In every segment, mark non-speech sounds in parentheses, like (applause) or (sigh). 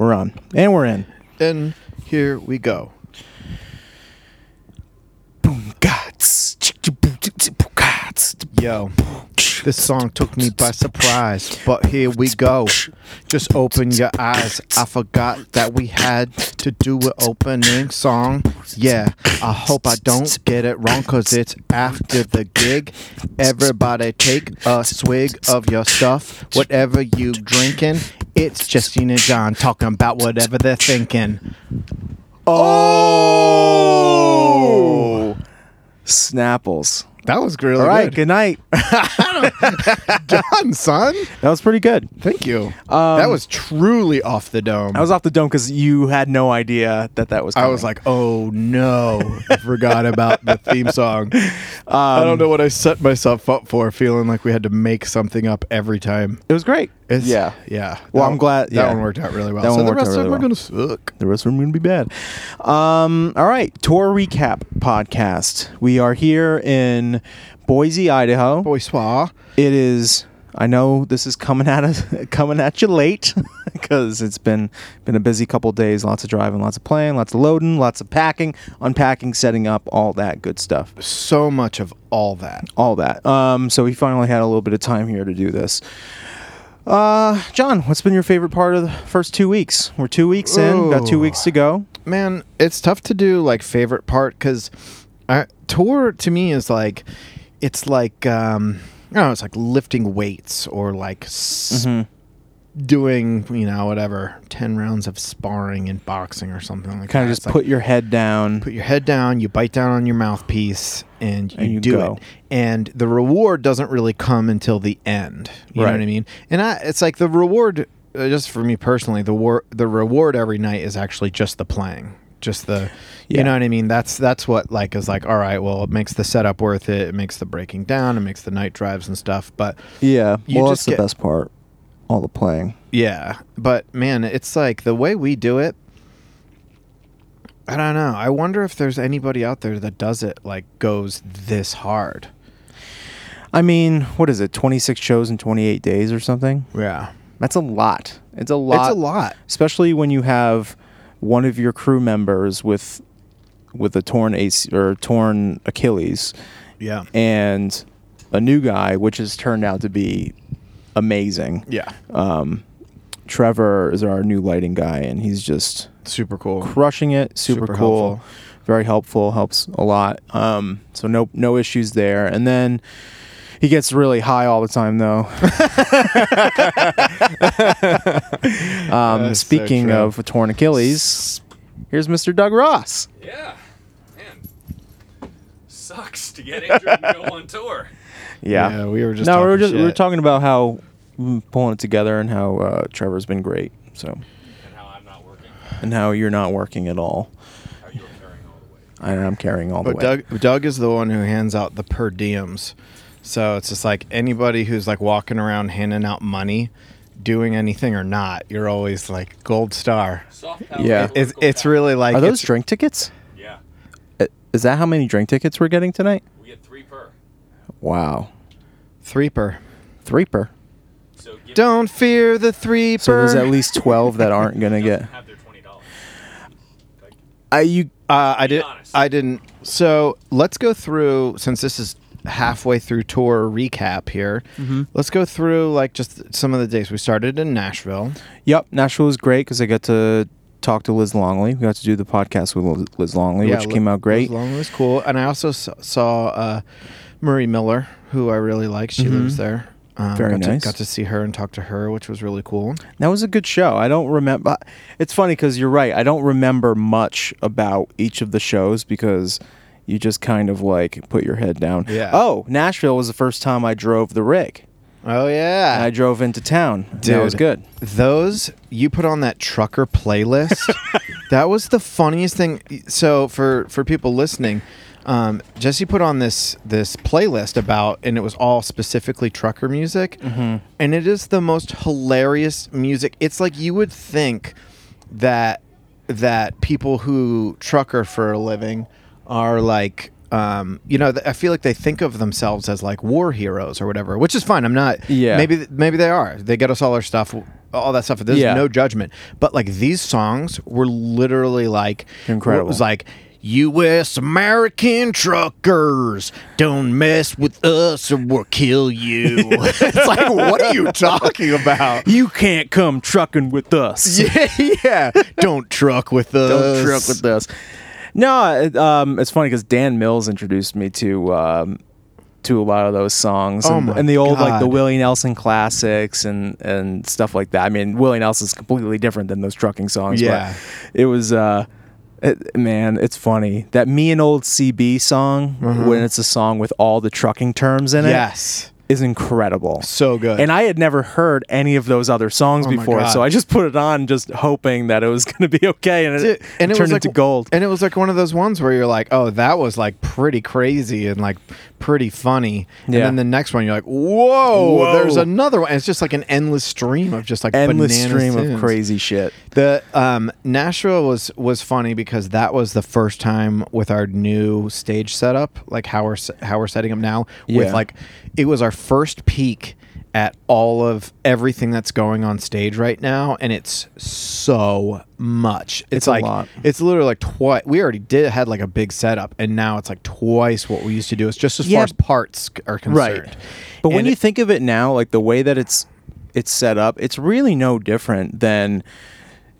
We're on. And we're in. And here we go. Boom, gots. Yo, this song took me by surprise, but here we go. Just open your eyes. I forgot that we had to do an opening song. Yeah, I hope I don't get it wrong, cause it's after the gig. Everybody take a swig of your stuff, whatever you drinking. It's Justine and John talking about whatever they're thinking. Oh! Snapples. That was really All right, good. good night. (laughs) (laughs) Done, son. That was pretty good. Thank you. Um, that was truly off the dome. I was off the dome because you had no idea that that was. I Coming. was like, oh no, I forgot about the theme song. (laughs) I don't know what I set myself up for, feeling like we had to make something up every time. it was great. It's, yeah. yeah. Well, That I'm glad- that yeah. one worked out really well. That so one the worked out rest of really them are gonna suck. The rest of them are going to be bad. Um, all right, tour recap podcast. We are here in Boise, Idaho. Boy, swa. It is. I know this is coming at us, (laughs) coming at you late, (laughs) because it's been been a busy couple days. Lots of driving, lots of playing, lots of loading, lots of packing, unpacking, setting up, all that good stuff. So much of all that. All that. Um, so we finally had a little bit of time here to do this. Uh, John, what's been your favorite part of the first two weeks? We're two weeks in. Got two weeks to go. Man, it's tough to do like favorite part because tour to me is like, it's like, um, I don't know, it's like lifting weights or like s- doing, you know, whatever, 10 rounds of sparring and boxing or something like Kind that. of just It's like, put your head down. put your head down, you bite down on your mouthpiece, and you, And you do go. it. And the reward doesn't really come until the end. You know what I mean? And I, it's like the reward, uh, just for me personally, the war, the reward every night is actually just the playing, just the, Yeah. you know what I mean? That's that's what like is like. All right, well, it makes the setup worth it. It makes the breaking down. It makes the night drives and stuff. But Yeah, well, just that's get- the best part. All the playing. Yeah, but man, it's like the way we do it. I don't know. I wonder if there's anybody out there that does it like goes this hard. I mean, what is it? Twenty six shows in twenty eight days or something. Yeah, That's a lot. It's a lot. it's a lot. especially when you have one of your crew members with with a torn AC or torn Achilles Yeah, and a new guy, which has turned out to be amazing. yeah, Um, Trevor is our new lighting guy, and he's just super cool. crushing it. Super, Super cool, helpful. very helpful, helps a lot. Um, so no no issues there. And then he gets really high all the time, though. (laughs) um, That's so speaking true. of torn Achilles, here's Mr. Doug Ross. Yeah, man. Sucks to get injured and go on tour. Yeah. Yeah, we were just no, we were talking just we were talking about how pulling it together and how uh, Trevor's been great. So And how I'm not working. and how you're not working at all. How you're carrying all the weight. And I'm carrying all the But way. Doug, Doug is the one who hands out the per diems. So it's just like anybody who's like walking around handing out money, doing anything or not, you're always like gold star. Soft power. Yeah. It's it's really like Are those it's- drink tickets? Yeah. Is that how many drink tickets we're getting tonight? We get three per. Wow. three per. Three per. So give Don't fear the three So there's at least 12 that aren't going to get. have their twenty dollars. I you Uh, I did. honest. I didn't. So let's go through since this is halfway through tour recap here. Mm-hmm. Let's go through like just some of the days. We started in Nashville. Yep, Nashville was great cuz I got to talk to Liz Longley. We got to do the podcast with Liz- Liz Longley, which Li- came out great. Liz Long was cool, and I also s- saw uh, Marie Miller, who I really like. She lives there. Um, Mm-hmm. Very got nice. To, got to see her and talk to her, which was really cool. That was a good show. I don't remember It's funny cuz you're right. I don't remember much about each of the shows because you just kind of like put your head down. Yeah. Oh, Nashville was the first time I drove the rig. Oh And yeah, I drove into town. That was good. those you put on that trucker playlist (laughs) that was the funniest thing so for for people listening um, jesse put on this this playlist about and it was all specifically trucker music and it is the most hilarious music it's like you would think that that people who trucker for a living are like um, you know, I feel like they think of themselves as like war heroes or whatever, which is fine. I'm not. Yeah. Maybe maybe they are. They get us all our stuff. all that stuff. There's Yeah. no judgment. But like these songs were literally like Incredible. It was like U.S. American truckers, don't mess with us or we'll kill you. (laughs) it's like, what are you talking about? You can't come trucking with us. (laughs) yeah, yeah. Don't truck with us. Don't truck with us. No, it, um, it's funny because Dan Mills introduced me to um, to a lot of those songs Oh and, and the old like the Willie Nelson classics and and stuff like that. I mean, Willie Nelson's completely different than those trucking songs. Yeah. but it was. Uh, it, man, it's funny that me and old CB song mm-hmm. when it's a song with all the trucking terms in it Yes. Is incredible. So good. And I had never heard any of those other songs Oh before, so I just put it on, just hoping that it was (laughs) going to be okay, and it, Dude, and it turned like into gold. And it was like one of those ones where you're like, oh, that was like pretty crazy and like pretty funny. And Yeah. then the next one, you're like, whoa, Whoa. there's another one. And it's just like an endless stream of just like Endless stream tunes. of crazy shit. The um, Nashville was was funny because that was the first time with our new stage setup, like how we're how we're setting up now. With Yeah. like, it was our first peek at all of everything that's going on stage right now, and it's so much. It's, It's a like lot. it's literally like twice. We already did had like a big setup, and now it's like twice what we used to do. It's just as Yeah. far as parts are concerned. right. But when And you it- think of it now, like the way that it's it's set up, it's really no different than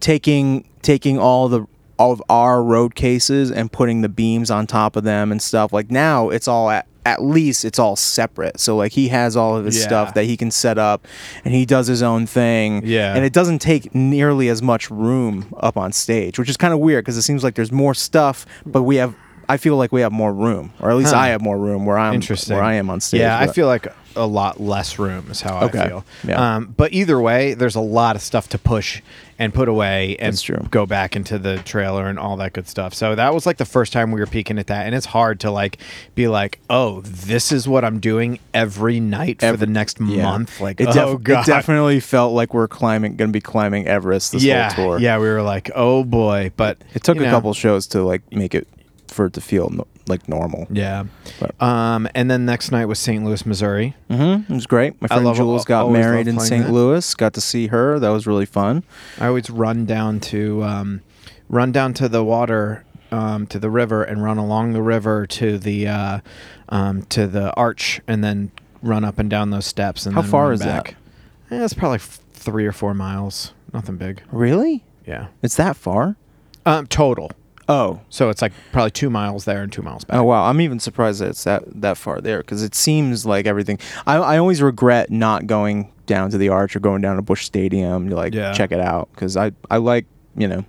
taking taking all the all of our road cases and putting the beams on top of them and stuff. Like now, it's all at at least it's all separate. So like he has all of his Yeah. stuff that he can set up, and he does his own thing. Yeah. and it doesn't take nearly as much room up on stage, which is kind of weird because it seems like there's more stuff, but we have. I feel like we have more room, or at least Huh. I have more room where I'm Interesting. where I am on stage. Yeah, I feel like a lot less room is how Okay. I feel. Yeah. Um, but either way, there's a lot of stuff to push and put away and go back into the trailer and all that good stuff. So that was like the first time we were peeking at that, and it's hard to like be like, oh, this is what I'm doing every night for the next Yeah. month. Like, it, (laughs) oh god, it definitely felt like we're climbing, going to be climbing Everest this yeah, whole tour. yeah. We were like, oh boy, but it took a know, couple shows to like make it for it to feel no, like normal. Yeah. But- Um, and then next night was St. Louis, Missouri. Mm-hmm. It was great. My friend love- Jules got married in St. that. Louis. Got to see her. That was really fun. I always run down to um, run down to the water um, to the river and run along the river to the uh, um, to the arch and then run up and down those steps and How far is that? back. Eh, it's probably f- three or four miles. Nothing big. Really? Yeah. It's that far? Um, total. Oh. So it's like probably two miles there and two miles back. Oh wow! I'm even surprised that it's that that far there because it seems like everything. I I always regret not going down to the Arch or going down to Busch Stadium to like Yeah. check it out because I I like you know.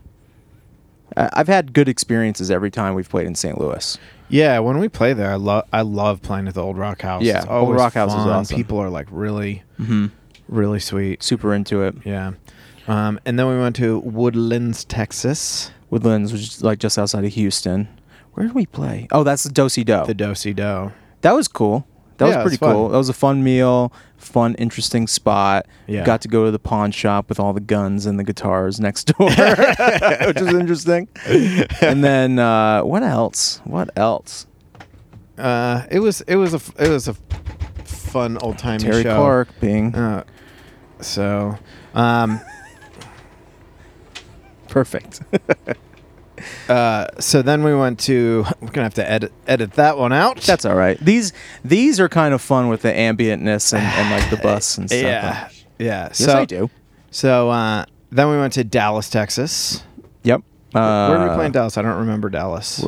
I- I've had good experiences every time we've played in St. Louis. Yeah, when we play there, I love I love playing at the old Rock House. Yeah, Old Rock House is awesome. People are like really, Mm-hmm. really sweet. Super into it. Yeah. Um, and then we went to Woodlands, Texas. Woodlands, which is like just outside of Houston. Where did we play? Oh, that's the Dosey Doe. The Dosey Doe. That was cool. That Yeah, was pretty was cool. That was a fun meal, fun, interesting spot. Yeah. Got to go to the pawn shop with all the guns and the guitars next door, (laughs) (laughs) which was interesting. and then uh, what else? What else? Uh, it was it was a it was a fun old time Terry show. Clark being Uh, so, um, perfect. (laughs) uh, so then we went to. (laughs) We're gonna have to edit edit that one out. That's all right. These these are kind of fun with the ambientness and, and like the (sighs) bus and stuff. yeah, yeah. Yes, so I do. So uh, then we went to Dallas, Texas. Yep. Uh, Where did we play in Dallas? I don't remember Dallas.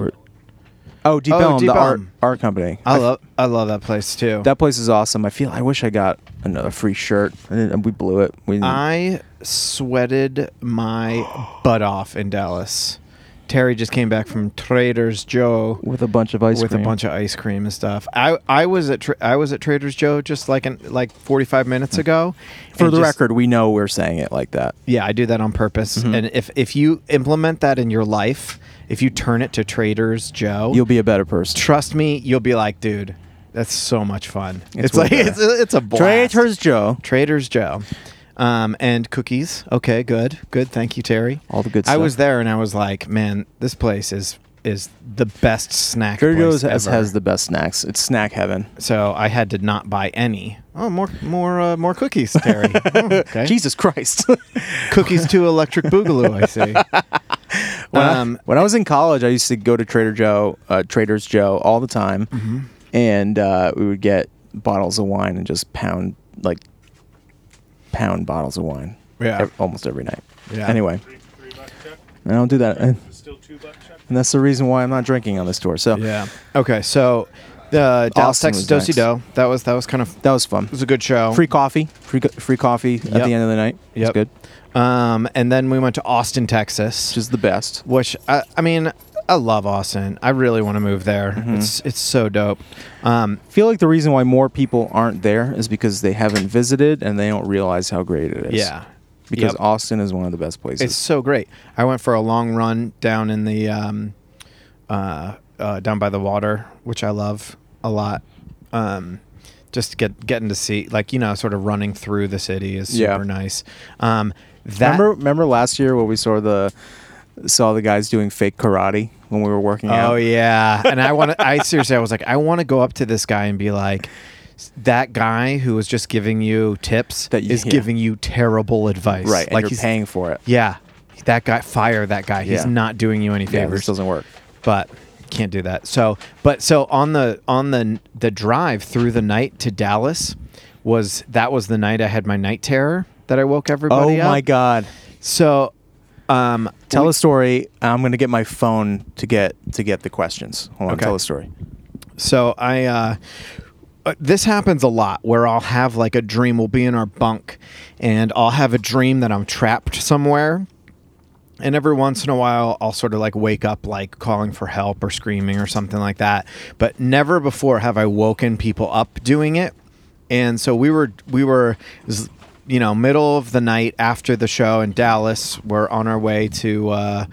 Oh, Deep Oh, Ellum, Deep the art Ellum. art company. I f- love I love that place too. That place is awesome. I feel. I wish I got another free shirt. And we blew it. We I sweated my (gasps) butt off in Dallas. Terry just came back from Trader's Joe with a bunch of ice with cream. a bunch of ice cream and stuff. I I was at Tra- I was at Trader's Joe just like in, like 45 minutes ago. For the just- record, we know we're saying it like that. yeah, I do that on purpose. Mhm. And if if you implement that in your life, if you turn it to Trader's Joe, You'll be a better person. trust me, you'll be like, dude, that's so much fun. It's It's, like better. it's a, it's a blast. Trader's Joe. Trader's Joe. Um, and cookies. Okay, good. Good. Thank you, Terry. All the good I was there and I was like, man, this place is is the best snack. Joe's has, has the best snacks. It's snack heaven. So I had to not buy any. Oh, more more uh, more cookies, Terry. (laughs) Oh, okay. Jesus Christ. (laughs) cookies to Electric Boogaloo. I see. (laughs) when, Um, I, when I was in college, I used to go to Trader Joe, uh, Trader's Joe, all the time, Mm-hmm. and uh, we would get bottles of wine and just pound like pound bottles of wine. Yeah. ev- almost every night. Yeah. Anyway, Three, three? I don't do that, and Still two bucks, Chuck? that's the reason why I'm not drinking on this tour. So Yeah. Okay. So the Dallas, Austin Texas was Dosey Doe. That was that was kind of that was fun. it was a good show. Free coffee, free free coffee at the end of the night. It's Yep. good, Um, and then we went to Austin, Texas, which is the best. which I, I mean, I love Austin. I really want to move there. Mm-hmm. It's it's so dope. Um, I feel like the reason why more people aren't there is because they haven't visited and they don't realize how great it is. yeah. because Yep. Austin is one of the best places. It's so great. I went for a long run down in the um, uh, uh, down by the water, which I love a lot. Um, just get getting to see, like you know, sort of running through the city is super Yeah. nice. Um, that remember, remember last year when we saw the saw the guys doing fake karate when we were working out. Oh yeah, and I want to. I (laughs) seriously, I was like, I want to go up to this guy and be like, that guy who was just giving you tips That you- is yeah. giving you terrible advice. right. And like you're he's paying for it. Yeah, that guy. Fire that guy. He's Yeah. not doing you any Yeah, favors. this doesn't work. but can't do that. So, but so on the on the the drive through the night to Dallas was that was the night I had my night terror that I woke Oh everybody up. my god! So, um, Tell we- a story. I'm gonna get my phone to get to get the questions. Hold on. Okay. Tell a story. So I uh uh, this happens a lot where I'll have like a dream we'll be in our bunk and I'll have a dream that I'm trapped somewhere and every once in a while I'll sort of like wake up like calling for help or screaming or something like that but never before have I woken people up doing it and so we were we were you know middle of the night after the show in Dallas we're on our way to uh,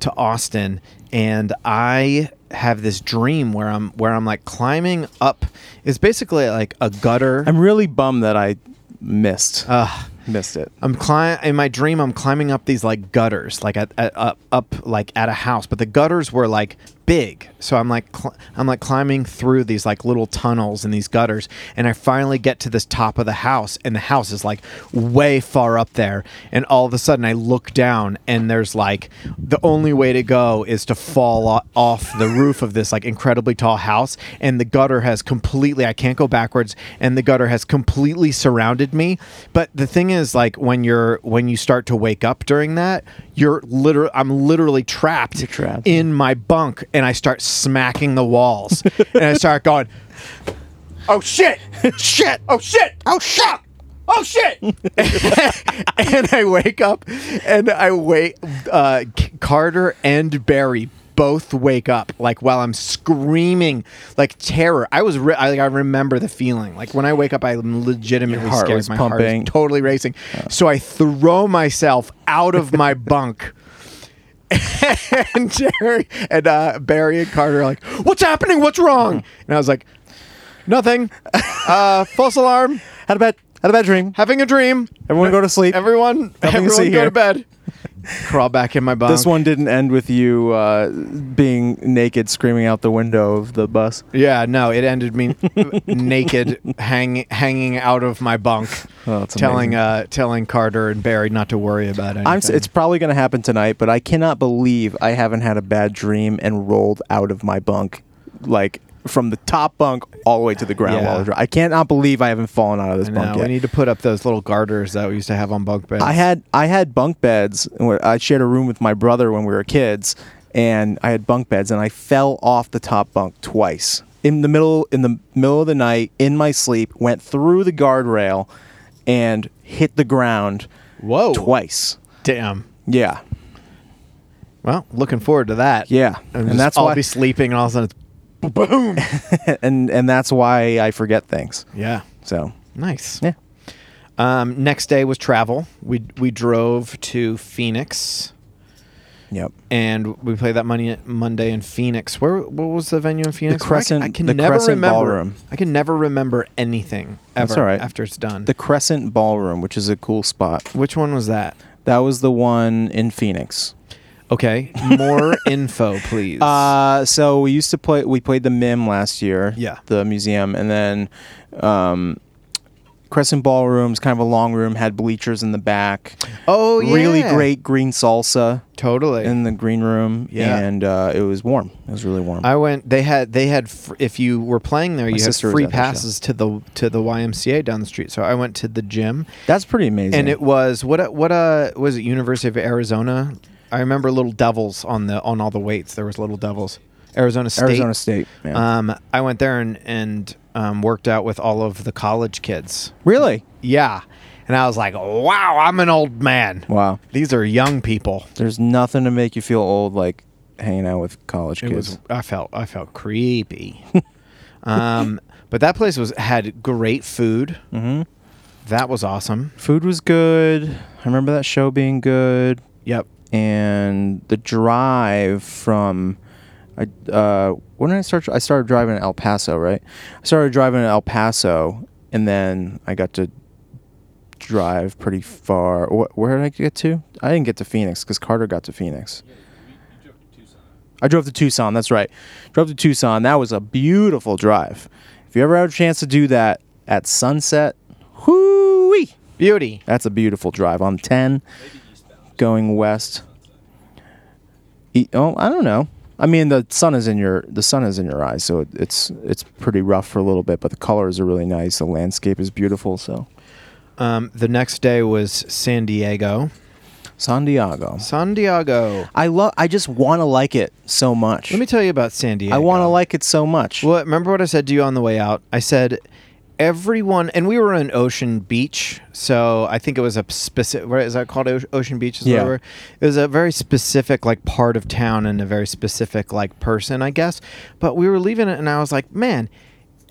to Austin and I have this dream where I'm where I'm like climbing up it's basically like a gutter I'm really bummed that I missed Ugh. missed it. I'm climb in my dream. I'm climbing up these like gutters, like at, at up up like at a house, but the gutters were like big. So I'm like cl- I'm like climbing through these like little tunnels in these gutters, and I finally get to this top of the house, and the house is like way far up there, and all of a sudden I look down, and there's like the only way to go is to fall off the roof of this like incredibly tall house, and the gutter has completely I can't go backwards, and the gutter has completely surrounded me. But the thing is, like when you're when you start to wake up during that, you're literally I'm literally trapped, trapped. in my bunk, and I start smacking the walls, and I start going, (laughs) "Oh shit, shit, oh shit, oh shit." Oh shit! (laughs) and I wake up, and I wait. Uh, Carter and Barry both wake up, like while I'm screaming, like terror. I was, re- I, like, I remember the feeling. Like when I wake up, I'm legitimately Your heart scared. was my heart pumping. is totally racing. So I throw myself out of my (laughs) bunk. (laughs) and Jerry and uh, Barry and Carter are like, "What's happening? What's wrong?" And I was like, "Nothing. (laughs) Uh, false alarm. Had a bad had a bad dream. Having a dream. Everyone go to sleep. Everyone, to everyone see go here. to bed. Crawl back in my bunk. This one didn't end with you uh, being naked, screaming out the window of the bus. Yeah, no, it ended me (laughs) naked, hang, hanging out of my bunk, Oh, that's telling amazing. uh, telling Carter and Barry not to worry about anything. I'm. s- It's probably going to happen tonight, but I cannot believe I haven't had a bad dream and rolled out of my bunk, like from the top bunk all the way to the ground Yeah. while I cannot believe I haven't fallen out of this bunk yet. we need to put up those little garters that we used to have on bunk beds. I had I had bunk beds. I shared a room with my brother when we were kids, and I had bunk beds, and I fell off the top bunk twice in the middle in the middle of the night in my sleep. Went through the guardrail, and hit the ground whoa twice. Damn. Yeah, Well, looking forward to that. yeah, and, and that's I'll why be sleeping, and all of a sudden it's boom. (laughs) and and that's why I forget things. yeah, So nice. yeah, Um, next day was travel. We we drove to Phoenix. yep. and we played that money Monday in Phoenix. Where what was the venue in Phoenix? The Crescent- I, I can the never Crescent remember. Ballroom. I can never remember anything ever That's all right. after it's done. The Crescent Ballroom, which is a cool spot. Which one was that? That was the one in Phoenix. Okay, (laughs) more info, please. Uh, so we used to play. We played the MIM last year. Yeah. The museum, and then um, Crescent Ballroom's kind of a long room, had bleachers in the back. oh, yeah. Really great green salsa Totally. in the green room. Yeah. And uh, it was warm. It was really warm. I went. They had. They had. Fr- if you were playing there, you had free passes to the to the YMCA down the street. So I went to the gym, That's pretty amazing. and it was what? a- What? Uh, was it University of Arizona? I remember little devils on the on all the weights. There was little devils. Arizona State. Arizona State. Yeah. Um, I went there and and um, worked out with all of the college kids. really? Yeah, and I was like, wow, I'm an old man. Wow. These are young people. There's nothing to make you feel old like hanging out with college It kids. was. I felt. I felt creepy. (laughs) um, but that place was had great food. hmm That was awesome. Food was good. I remember that show being good. Yep. And the drive from I uh when did I start I started driving in El Paso, right? I started driving in El Paso and then I got to drive pretty far. Wh- where did I get to? I didn't get to Phoenix cuz Carter got to Phoenix. Yeah, you drove to Tucson. I drove to Tucson, that's right. Drove to Tucson. That was a beautiful drive. If you ever had a chance to do that at sunset, whoo Beauty. that's a beautiful drive on 10 going west. E- oh, I don't know. I mean, the sun is in your the sun is in your eyes, so it, it's it's pretty rough for a little bit, but the colors are really nice. The landscape is beautiful. So Um, the next day was San Diego. San Diego, San Diego. I love. I just want to like it so much. Let me tell you about San Diego. I want to like it so much. Well, remember what I said to you on the way out? I said everyone, and we were in Ocean Beach, so I think it was a specific. What is that called? Ocean Beach? Is Yeah. whatever. It was a very specific like part of town and a very specific like person, I guess. But we were leaving it, and I was like, man.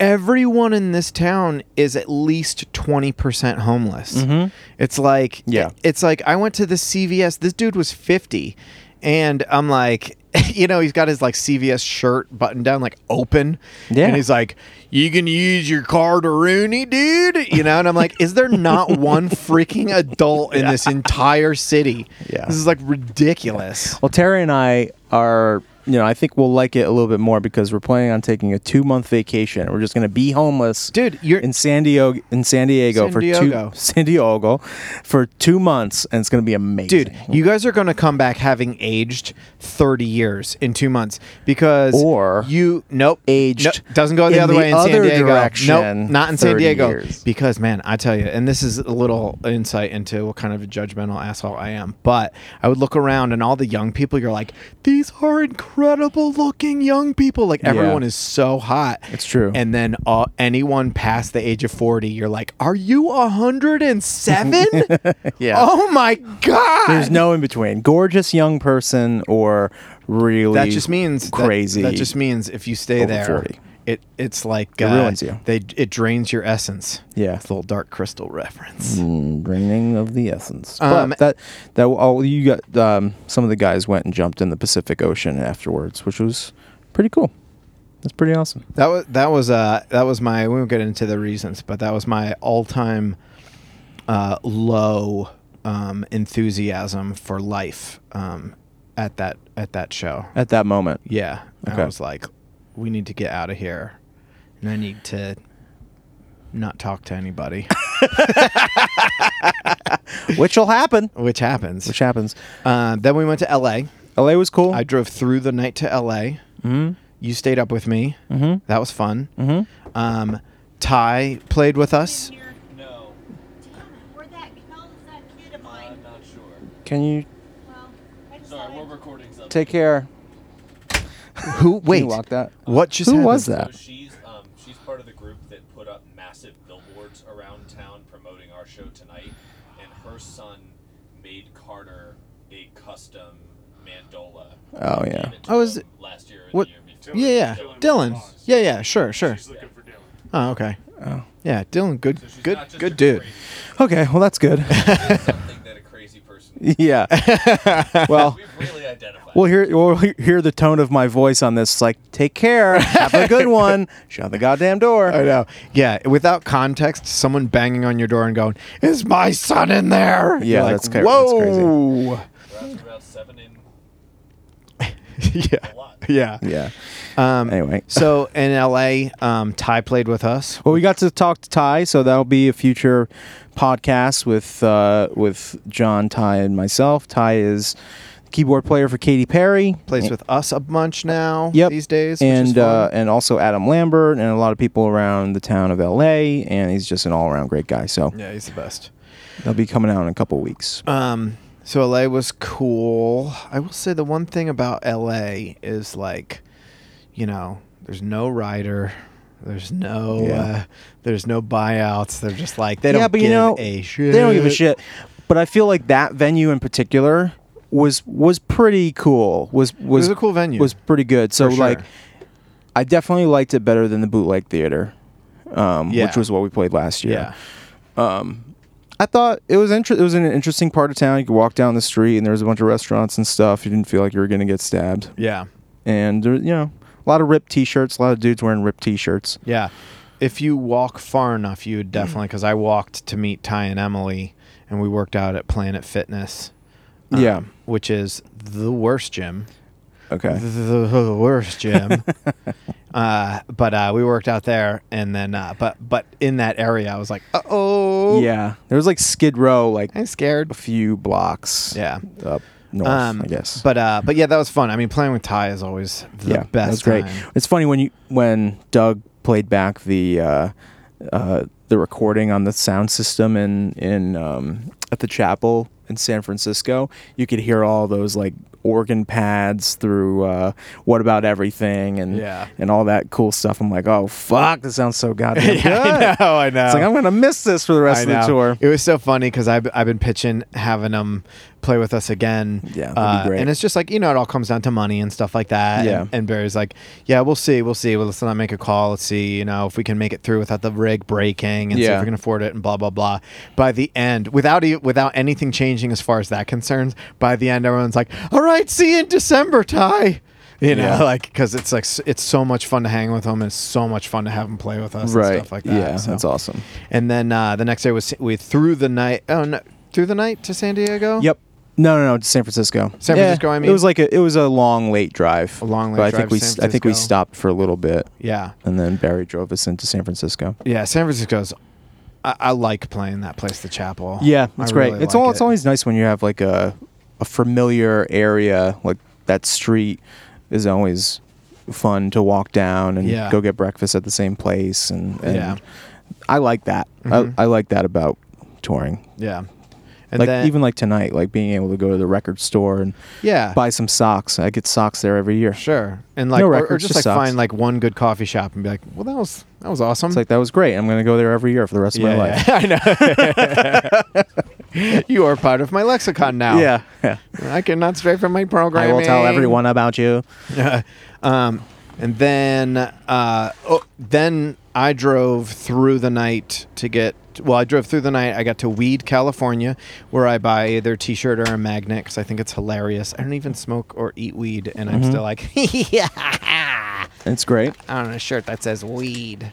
Everyone in this town is at least 20% homeless. Mhm. It's like Yeah. it's like I went to the CVS. This dude was 50 and I'm like you know, he's got his like CVS shirt buttoned down like open. Yeah. And he's like, "You can use your car to Rooney, dude." You know, and I'm like, "Is there not (laughs) one freaking adult in this entire city?" Yeah. This is like ridiculous. Well, Terry and I are, you know, I think we'll like it a little bit more because we're planning on taking a two month vacation. We're just going to be homeless, Dude, you're in San Diego, in San Diego San for Diego. two (laughs) San Diego for two months, and it's going to be amazing. Dude, you guys are going to come back having aged 30 years in 2 months because Or you nope aged Nope, doesn't go the other the way in other San Diego. direction nope, not in San Diego years. because man, I tell you, and this is a little insight into what kind of a judgmental asshole I am, but I would look around and all the young people you're like, these are incredible looking young people. Like everyone is so hot. It's true. And then uh, anyone past the age of 40, you're like, "Are you 107?" (laughs) Yeah. Oh my god. There's no in between. Gorgeous young person or really that just means that- crazy. That, just means if you stay there, 40. It it's like It uh, ruins you. They it drains your essence. Yeah. It's a little dark crystal reference. Mm, draining of the essence. Um, but that that oh you got um, some of the guys went and jumped in the Pacific Ocean afterwards, which was pretty cool. That's pretty awesome. That was that was uh that was my we won't get into the reasons, but that was my all time uh, low um, enthusiasm for life um, at that at that show. At that moment, Yeah, Okay. I was like, we need to get out of here, and I need to not talk to anybody, (laughs) which will happen. which happens. Which happens. Uh, then we went to L.A. LA was cool. I drove through the night to L.A. mm-hmm. You stayed up with me. Mm-hmm. That was fun. Mm-hmm. Um, Ty played with us. No, Where that hell is that kid of mine? I'm not sure. Can you Well, Sorry, we're recording something. take care? Who? Can Wait. you lock that. What just? Who was that? So she's um she's part of the group that put up massive billboards around town promoting our show tonight, and her son made Carter a custom mandola. Oh, yeah. it to Oh, is it- last year? what- The year before. Yeah, yeah. Dylan Dylan. Yeah, yeah. Sure, sure. She's looking for Dylan. Oh, okay. Oh. Yeah, Dylan. Good, So good, not just a good dude. crazy- Okay, well that's good. It's something that a crazy person. (laughs) yeah. (laughs) well, We've really identified. We'll hear we'll hear the tone of my voice on this. It's like, take care, have a good (laughs) one, shut the goddamn door. I know. Yeah, without context, someone banging on your door and going, "Is my son in there?" Yeah, You're like, that's cra- that's crazy. Whoa. (laughs) We're after about seven in yeah, yeah, Yeah. Um, Anyway. so in LA, um, Ty played with us. Well, we got to talk to Ty, so that'll be a future podcast with uh, with John, Ty, and myself. Ty is keyboard player for Katy Perry. Plays with us a bunch now. Yep. these days, and uh, and also Adam Lambert and a lot of people around the town of LA. And he's just an all around great guy. So yeah, he's the best. they'll be coming out in a couple weeks. Um, so LA was cool. I will say the one thing about LA is like, you know, there's no rider. There's no, Yeah. uh, there's no buyouts. They're just like they don't yeah, but give you know a shit. they don't give a shit. But I feel like that venue in particular was was pretty cool. Was was was a cool venue. Was pretty good. So sure. like, I definitely liked it better than the bootleg theater, um, Yeah. which was what we played last year. Yeah, I thought it was inter- it was an interesting part of town. You could walk down the street and there was a bunch of restaurants and stuff. You didn't feel like you were gonna get stabbed. yeah, And there, you know, a lot of ripped T-shirts. A lot of dudes wearing ripped T-shirts. yeah. If you walk far enough, you would definitely. Because I walked to meet Ty and Emily, and we worked out at Planet Fitness. Um, Yeah. which is the worst gym. Okay. the worst gym. (laughs) uh, but uh, we worked out there, and then uh, but but in that area, I was like, oh, Yeah. There was like Skid Row, like I'm scared. a few blocks. Yeah. Up north, Um, I guess. But uh, but yeah, that was fun. I mean, playing with Ty is always the yeah, best. that was great. time. It's funny when you when Doug played back the uh, uh, the recording on the sound system in in um, at the chapel in San Francisco. You could hear all those like organ pads through uh, "What About Everything" and Yeah. and all that cool stuff. I'm like, oh fuck, this sounds so goddamn (laughs) good. I know, I know. It's like I'm gonna miss this for the rest of the tour. It was so funny because I've, I've been pitching having them play with us again. Yeah, Uh. And it's just like, you know, it all comes down to money and stuff like that. Yeah. And, and Barry's like, yeah, we'll see. We'll see. Well, let's not make a call. Let's see, you know, if we can make it through without the rig breaking and see if we can afford it and blah, blah, blah. By the end, without e- without anything changing as far as that concerns, by the end, everyone's like, all right, see you in December, Ty. You know, Yeah. like because it's like it's so much fun to hang with them. and It's so much fun to have them play with us and Right. stuff like that. yeah, so. that's awesome. And then uh, the next day was we through the night. Oh no, through the night to San Diego. Yep. No, no, no, to San Francisco. San Yeah, Francisco, I mean? it was like a it was a long late drive. A long, late but I drive think we San I think we Francisco. stopped for a little bit, Yeah, and then Barry drove us into San Francisco. yeah. San Francisco's. I, I like playing that place, the chapel. Yeah, I great. really it's like all it. it's always nice when you have like a a familiar area like that street is always fun to walk down and Yeah. go get breakfast at the same place and, and Yeah. I like that. I, mm-hmm. I like that about touring. yeah. And like then even like tonight, like being able to go to the record store and yeah, buy some socks. I get socks there every year. sure. And like No or- or, just, just like socks. find like one good coffee shop and be like, well, that was that was awesome. It's like that was great. I'm going to go there every year for the rest of my life. (laughs) I know. (laughs) you are part of my lexicon now. Yeah. yeah. (laughs) I cannot stray from my program. I will tell everyone about you. um, and then, uh, oh, then I drove through the night to get. Well, I drove through the night. I got to Weed, California, where I buy either a T-shirt or a magnet because I think it's hilarious. I don't even smoke or eat weed, and I'm Mhm. still like, (laughs) yeah, It's great. I don't a shirt that says weed.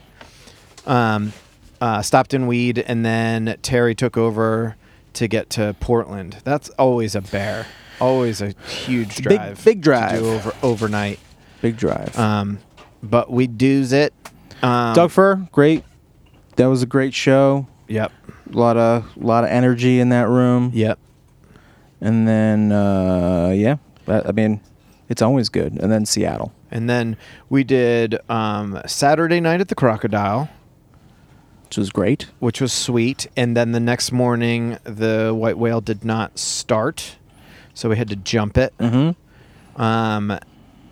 Um, uh, stopped in Weed, and then Terry took over to get to Portland. That's always a bear. Always a huge Big- drive. big to drive. do over overnight. Big drive. Um, but we do's it. Um, Doug Fir, great. That was a great show. Yep. A lot of a lot of energy in that room. Yep. And then uh, yeah, I mean, it's always good. And then Seattle. And then we did um, Saturday night at the Crocodile, which was great. which was sweet. And then the next morning, the White Whale did not start, so we had to jump it. Mm-hmm. Um,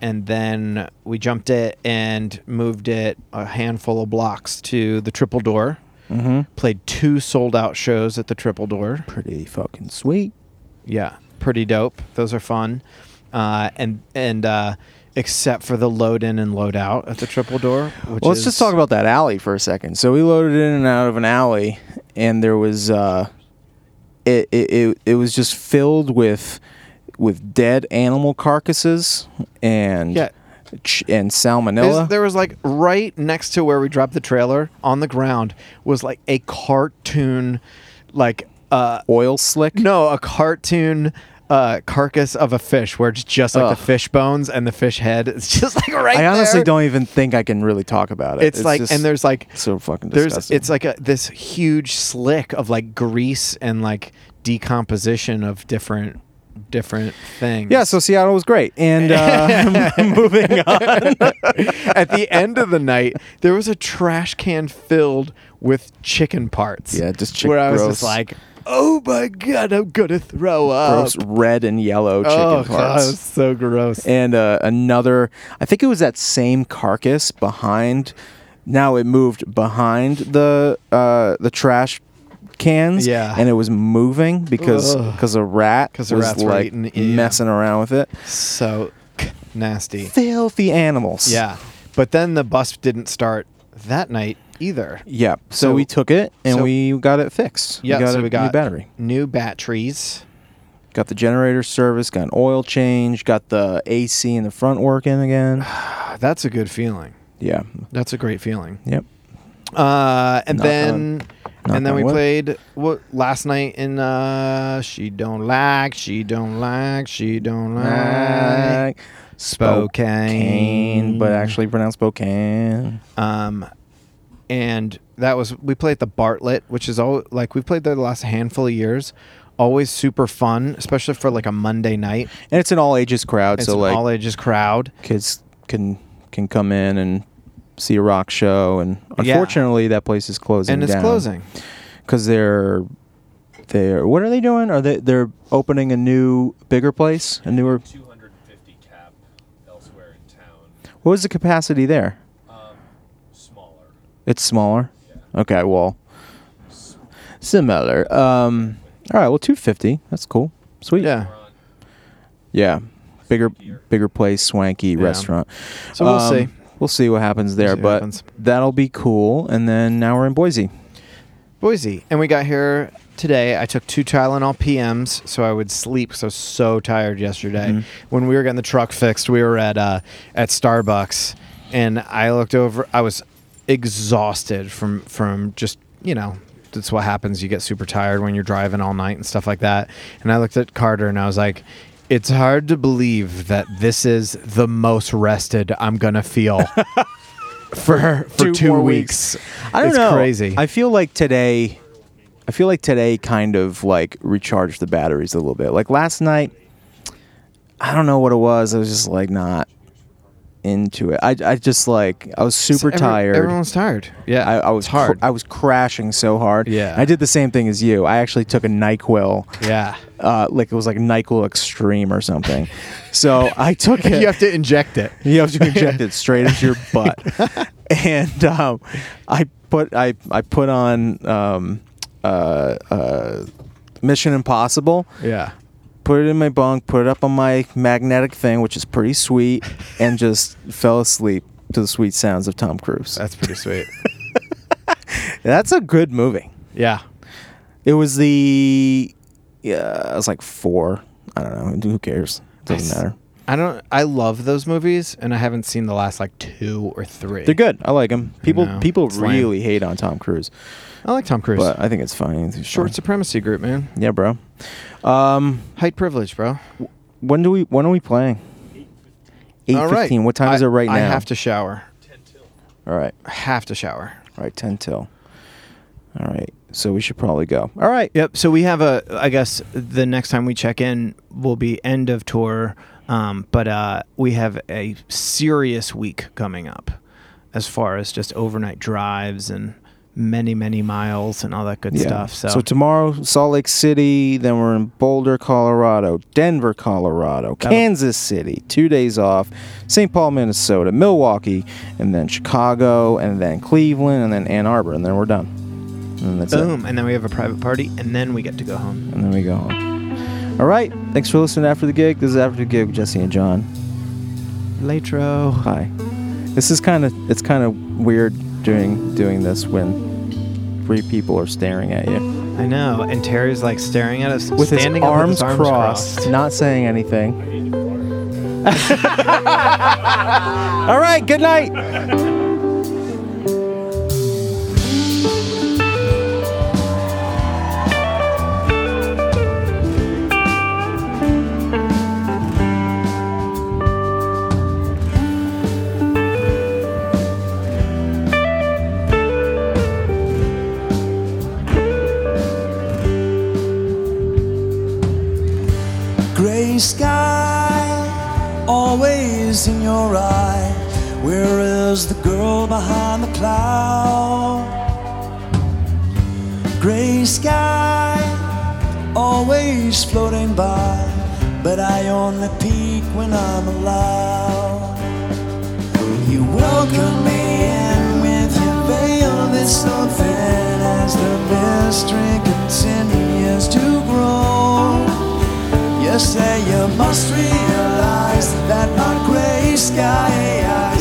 and then we jumped it and moved it a handful of blocks to the Triple Door. Mm-hmm. Played two sold out shows at the Triple Door. Pretty fucking sweet. Yeah, pretty dope. Those are fun. Uh, and and uh, except for the load in and load out at the Triple Door. Which Well, let's is, just talk about that alley for a second. So we loaded in and out of an alley, and there was uh, it it it, it was just filled with with dead animal carcasses and Yeah. And salmonella. There was like right next to where we dropped the trailer on the ground was like a cartoon, like uh oil slick. no, a cartoon uh, carcass of a fish where it's just like Ugh. the fish bones and the fish head. It's just like right I honestly there. don't even think I can really talk about it. It's, like, just and there's like, so fucking there's, disgusting. it's like a this huge slick of like grease and like decomposition of different, different things. yeah. So Seattle was great, and uh, (laughs) (laughs) moving on. (laughs) At the end of the night, there was a trash can filled with chicken parts. Yeah, just chick- where I was gross. just like, "Oh my god, I'm gonna throw up." Gross red and yellow chicken oh, God, parts. it's so gross. and uh, another i think it was that same carcass behind now it moved behind the uh, the trash cans Yeah. and it was moving because Ugh. because a rat 'Cause the was rats were like eating yeah. messing around with it so nasty. filthy animals Yeah, but then the bus didn't start that night either. yeah so, So- we took it and so- we got it fixed Yeah, we got so a we got new battery new batteries. got the generator service got an oil change got the ac in the front working again Ah, (sighs) That's a good feeling. yeah That's a great feeling. yep Uh, and Knock then knock and then we wood. played what last night in uh she don't like she don't like she don't like Spokane. but actually pronounced Spokane. um and that was we played at the Bartlett which is all like we played there the last handful of years always super fun especially for like a Monday night And it's an all ages crowd, it's so an like all ages crowd kids can can come in and see a rock show. And Yeah. unfortunately, that place is closing. and it's closing because they're they're what are they doing? Are they they're opening a new bigger place? A newer. 250 cap elsewhere in town. What was the capacity there? Um, smaller. It's smaller. Yeah. Okay, well, similar. Um, all right, well, two fifty. That's cool. Sweet. yeah Yeah. Bigger, bigger place, swanky Yeah. restaurant. So we'll Um, see. We'll see what happens there, what but happens. that'll be cool. And then now we're in Boise. Boise, and we got here today. I took two Tylenol PMs so I would sleep. So I was so tired yesterday. Mhm. When we were getting the truck fixed, we were at uh, at Starbucks, and I looked over. I was exhausted from from just you know that's what happens. You get super tired when you're driving all night and stuff like that. And I looked at Carter and I was like. It's hard to believe that this is the most rested I'm gonna feel (laughs) for for two, more weeks. I don't It's know. crazy. I feel like today, I feel like today kind of like recharged the batteries a little bit. Like last night, I don't know what it was. I was just like not into it. I, I just like I was super Every- tired. Everyone's tired. Yeah, I, I was hard. I was crashing so hard. Yeah. I did the same thing as you. I actually took a Nyquil. yeah, Uh, like it was like Nyquil Extreme or something. So I took (laughs) it. you have to inject it. You have to inject it straight into your (laughs) butt. and um, I put I I put on um, uh, uh, Mission Impossible. Yeah, Put it in my bunk. Put it up on my magnetic thing, which is pretty sweet, and (laughs) just fell asleep to the sweet sounds of Tom Cruise. that's pretty sweet. (laughs) That's a good movie. yeah, It was the yeah. I was like four. I don't know. Who cares? Doesn't I matter. I don't. I love those movies, and I haven't seen the last like two or three. They're good. I like them. People people It's lame. really hate on Tom Cruise, I like Tom Cruise. but I think it's funny. It's Short fun. supremacy group, man. Yeah, bro. Um, Height privilege, bro. when do we? When are we playing? Eight All right. fifteen. What time I, is it right now? I have to shower. 10 till. All right. I have to shower. All right. Ten till. All right. So we should probably go. All right. Yep. So we have a. I guess the next time we check in will be end of tour, um, but uh, we have a serious week coming up, as far as just overnight drives and many many miles and all that good stuff. So, tomorrow, Salt Lake City. Then we're in Boulder, Colorado, Denver, Colorado, Kansas City. Two days off. St. Paul, Minnesota, Milwaukee, and then Chicago, and then Cleveland, and then Ann Arbor, and then we're done. And that's it. boom, and then we have a private party, and then we get to go home. And then we go home. All right. Thanks for listening to After the Gig. This is After the Gig with Jesse and John. Latro. Hi. This is kind of it's kind of weird doing doing this when three people are staring at you I know, and Terry's like staring at us, with his arms, with his arms crossed, not saying anything. (laughs) All right. Good night. Is the girl behind the cloud? Gray sky, always floating by. But I only peek when I'm allowed. You welcome me in with your veil that's so thin as the mystery continues to grow. You say you must realize that my gray sky eyes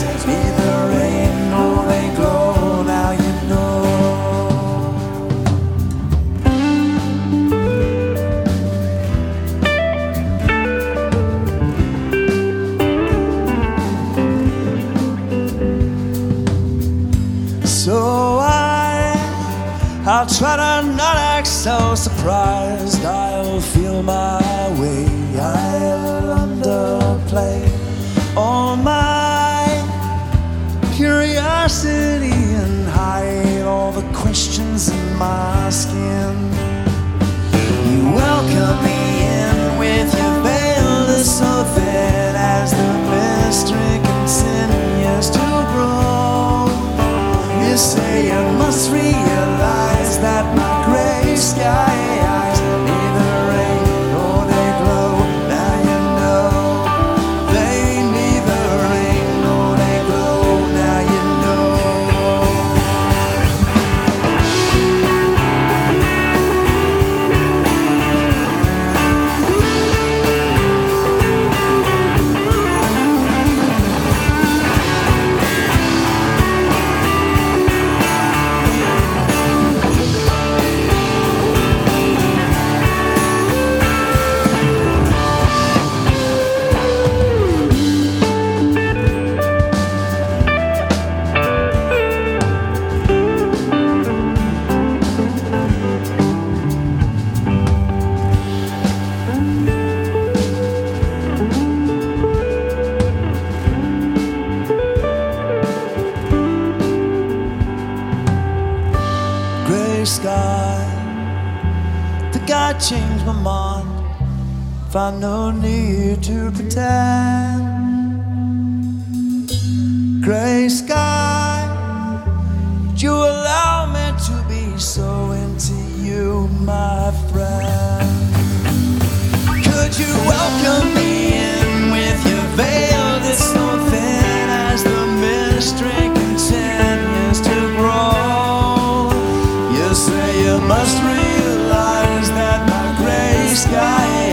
surprised. I'll feel my sky. The guy changed my mind. Find no need to pretend. Gray sky, you allow me to be so into you, my friend? Could you welcome still must realize that my gray sky